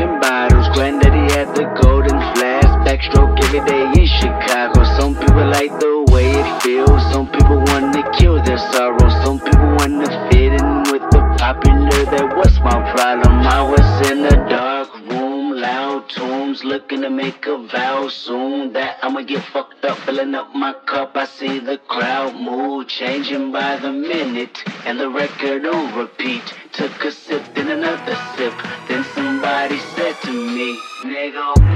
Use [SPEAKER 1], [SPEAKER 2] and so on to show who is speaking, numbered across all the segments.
[SPEAKER 1] popping bottles. Granddaddy had the golden flask, backstroke every day in Chicago. Some people like the way it feels. Some people wanna kill their sorrow. Some people wanna fit in with the popular. That was my problem. I was in a dark room, loud tunes, looking to make a vow soon that I'ma get fucked up, filling up my cup. I see the crowd move, changing by the minute, and the record on repeat. Took a sip, then another sip, then somebody. to me, nigga.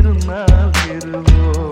[SPEAKER 1] ഇരുന്നാകിരുവോ